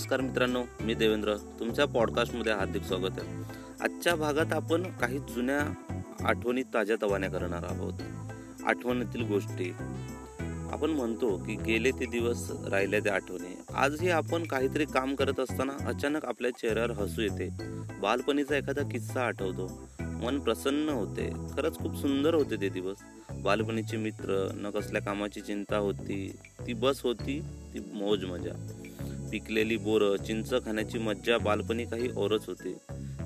नमस्कार मित्रांनो मी देवेंद्र. तुमच्या पॉडकास्टमध्ये हार्दिक स्वागत आहे. आजच्या भागात आपण काही जुन्या आठवणी ताज्या तवान्या करणार आहोत. आठवणीतील गोष्टी. आपण म्हणतो की गेले ते दिवस राहिले ते आठवणी. आजही आपण काहीतरी काम करत असताना अचानक आपल्या चेहऱ्यावर हसू येते. बालपणीचा एखादा किस्सा आठवतो. मन प्रसन्न होते. खरंच खूप सुंदर होते ते दिवस. बालपणीचे मित्र न कसल्या कामाची चिंता होती ती बस होती ती मौज मजा. पिकलेली बोरं चिंच खाण्याची मज्जा बालपणी काही ओरच होती.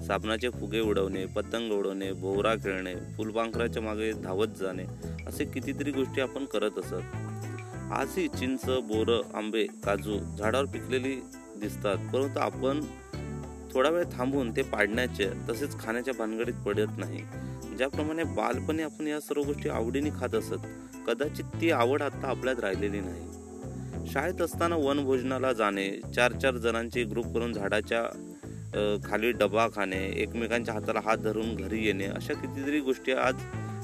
साबणाचे फुगे उडवणे पतंग उडवणे भोवरा खेळणे फुलपांखराच्या मागे धावत जाणे असे कितीतरी गोष्टी आपण करत असत. आजही चिंच बोरं आंबे काजू झाडावर पिकलेली दिसतात परंतु आपण थोडा वेळ थांबून ते पाडण्याचे तसेच खाण्याच्या भानगडीत पडत नाही. ज्याप्रमाणे बालपणी आपण या सर्व गोष्टी आवडीने खात असत कदाचित ती आवड आता आपल्यात राहिलेली नाही. शाळेत असताना वनभोजनाला जाणे चार चार जणांचे ग्रुप करून झाडाच्या खाली डबा खाणे एकमेकांच्या हाताला हात धरून घरी येणे अशा कितीतरी गोष्टी आज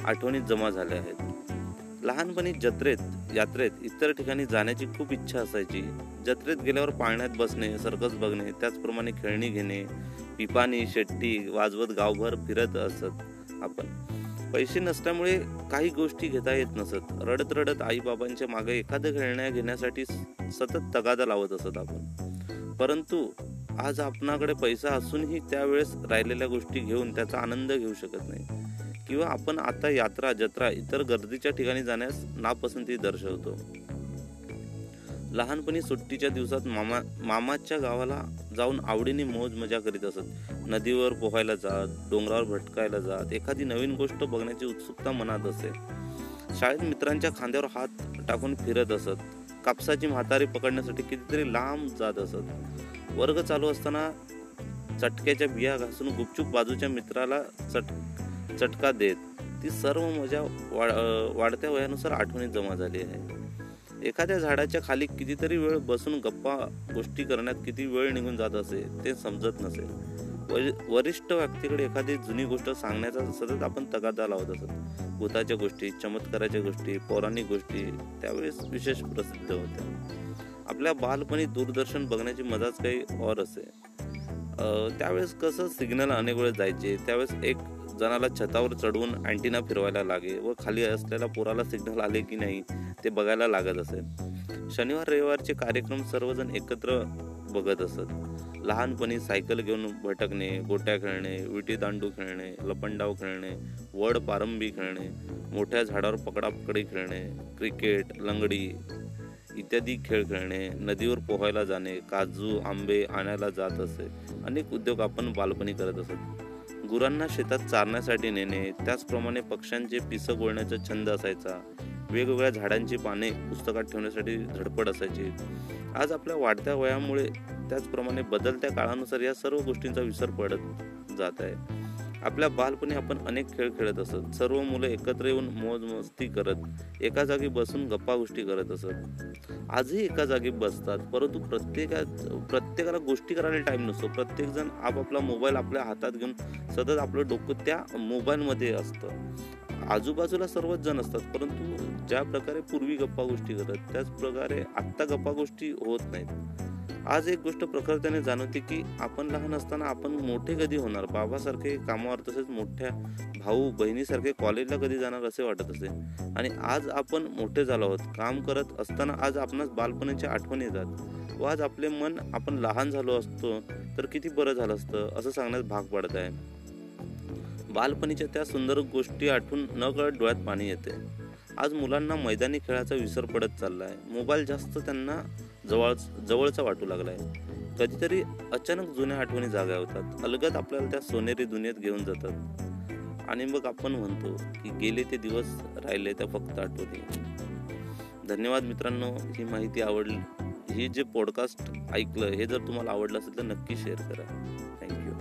आठवणीत जमा झाल्या आहेत. लहानपणी जत्रेत यात्रेत इतर ठिकाणी जाण्याची खूप इच्छा असायची. जत्रेत गेल्यावर पाळण्यात बसणे सर्कस बघणे त्याचप्रमाणे खेळणी घेणे पिपाणी शेट्टी वाजवत गावभर फिरत असत आपण. पैसे नसल्यामुळे काही गोष्टी घेता येत नसत. रडत रडत आईबाबांच्या मागे एखादं खेळण्या घेण्यासाठी सतत तगादा लावत असत आपण. परंतु आज आपणाकडे पैसा असूनही त्यावेळेस राहिलेल्या गोष्टी घेऊन त्याचा आनंद घेऊ शकत नाही. किंवा आपण आता यात्रा जत्रा इतर गर्दीच्या ठिकाणी जाण्यास नापसंती दर्शवतो. लहानपणी सुट्टीच्या दिवसात मामा मामाच्या गावाला जाऊन आवडीने मोज मजा करीत असत. नदीवर पोहायला जात डोंगरावर भटकायला जात एखादी नवीन गोष्ट बघण्याची उत्सुकता मनात असे. शाळेत मित्रांच्या खांद्यावर हात टाकून फिरत असत. कापसाची म्हातारी पकडण्यासाठी कितीतरी लांब जात असत. वर्ग चालू असताना चटक्याच्या बिया घासून गुपचूप बाजूच्या मित्राला चट चटका देत. ती सर्व मजा वाढ वाढत्या वयानुसार आठवणीत जमा झाली आहे. एखाद्या झाडाच्या खाली कितीतरी वेळ बसून गप्पा गोष्टी करण्यात किती वेळ निघून जात असे ते समजत नसे. वरिष्ठ व्यक्तीकडे एखादी जुनी गोष्ट सांगण्याचा सतत आपण तगादा लावत असत. भूताच्या गोष्टी चमत्काराच्या गोष्टी पौराणिक गोष्टी त्यावेळेस विशेष प्रसिद्ध होत्या. आपल्या बालपणी दूरदर्शन बघण्याची मजाच काही और असे. त्यावेळेस कसं सिग्नल अनेक वेळेस जायचे त्यावेळेस एक जणाला छतावर चढवून अँटिना फिरवायला लागे व खाली असलेल्या पुराला सिग्नल आले की नाही ते बघायला लागत असे शनिवार रविवारचे कार्यक्रम सर्वजण एकत्र बघत असत. लहानपणी सायकल घेऊन भटकणे गोट्या खेळणे विटी दांडू खेळणे लपंडाव खेळणे वड पारंबी खेळणे मोठ्या झाडावर पकडापकडी खेळणे क्रिकेट लंगडी इत्यादी खेळ खेळणे नदीवर पोहायला जाणे काजू आंबे आणायला जात असे. अनेक उद्योग आपण बालपणी करत असत. गुरांना शेतात चारण्यासाठी नेणे त्याचप्रमाणे पक्ष्यांचे पिसं गोळण्याचा छंद असायचा. वेगवेगळ्या झाडांची पाने पुस्तकात ठेवण्यासाठी धडपड असायची. आज आपल्या वाढत्या वयामुळे त्याचप्रमाणे बदलत्या काळानुसार या सर्व गोष्टींचा विसर पडत जात आहे. आपल्या बालपणी आपण अनेक खेळ खेळत असत. सर्व मुलं एकत्र येऊन मौज मस्ती करत एका जागी बसून गप्पा गोष्टी करत असत. आजही एका जागी बसतात परंतु प्रत्येका प्रत्येकाला गोष्टी करायला टाईम नसतो. प्रत्येकजण आपापला मोबाईल आपल्या हातात घेऊन सतत आपलं डोकं त्या मोबाईलमध्ये असतं. आजूबाजूला सर्वच जण असतात परंतु ज्या प्रकारे पूर्वी गप्पा गोष्टी करत त्याच प्रकारे आत्ता गप्पा गोष्टी होत नाहीत. आज एक गोष्ट प्रखरतेने जाणवते की आपण लहान असताना आपण मोठे कधी होणार? बाबासारखे कामावर तसेच मोठ्या भाऊ बहिणीसारखे कॉलेजला कधी जाणार असे वाटत असे? आणि आज आपण मोठे झालो आहोत. काम करत असताना आज आपणास बालपणीच्या आठवणी येतात. व आज आपले मन आपण लहान झालो असतो तर किती बरं झालं असतं असं सांगण्यास भाग पडत आहे. बालपणीच्या त्या सुंदर गोष्टी आठवून न कळत डोळ्यात पाणी येते. आज मुलांना मैदानी खेळाचा विसर पडत चालला आहे मोबाईल जास्त त्यांना जवळ जवळचा वाटू लागला आहे कधीतरी अचानक जुन्या आठवणी जागा होतात. अलगत आपल्याला त्या सोनेरी दुनियेत घेऊन जातात. आणि मग आपण म्हणतो की गेले ते दिवस राहिले त्या फक्त आठवणी. धन्यवाद मित्रांनो ही माहिती आवडली ही जे पॉडकास्ट ऐकलं हे जर तुम्हाला आवडलं असेल तर नक्की शेअर करा. थँक्यू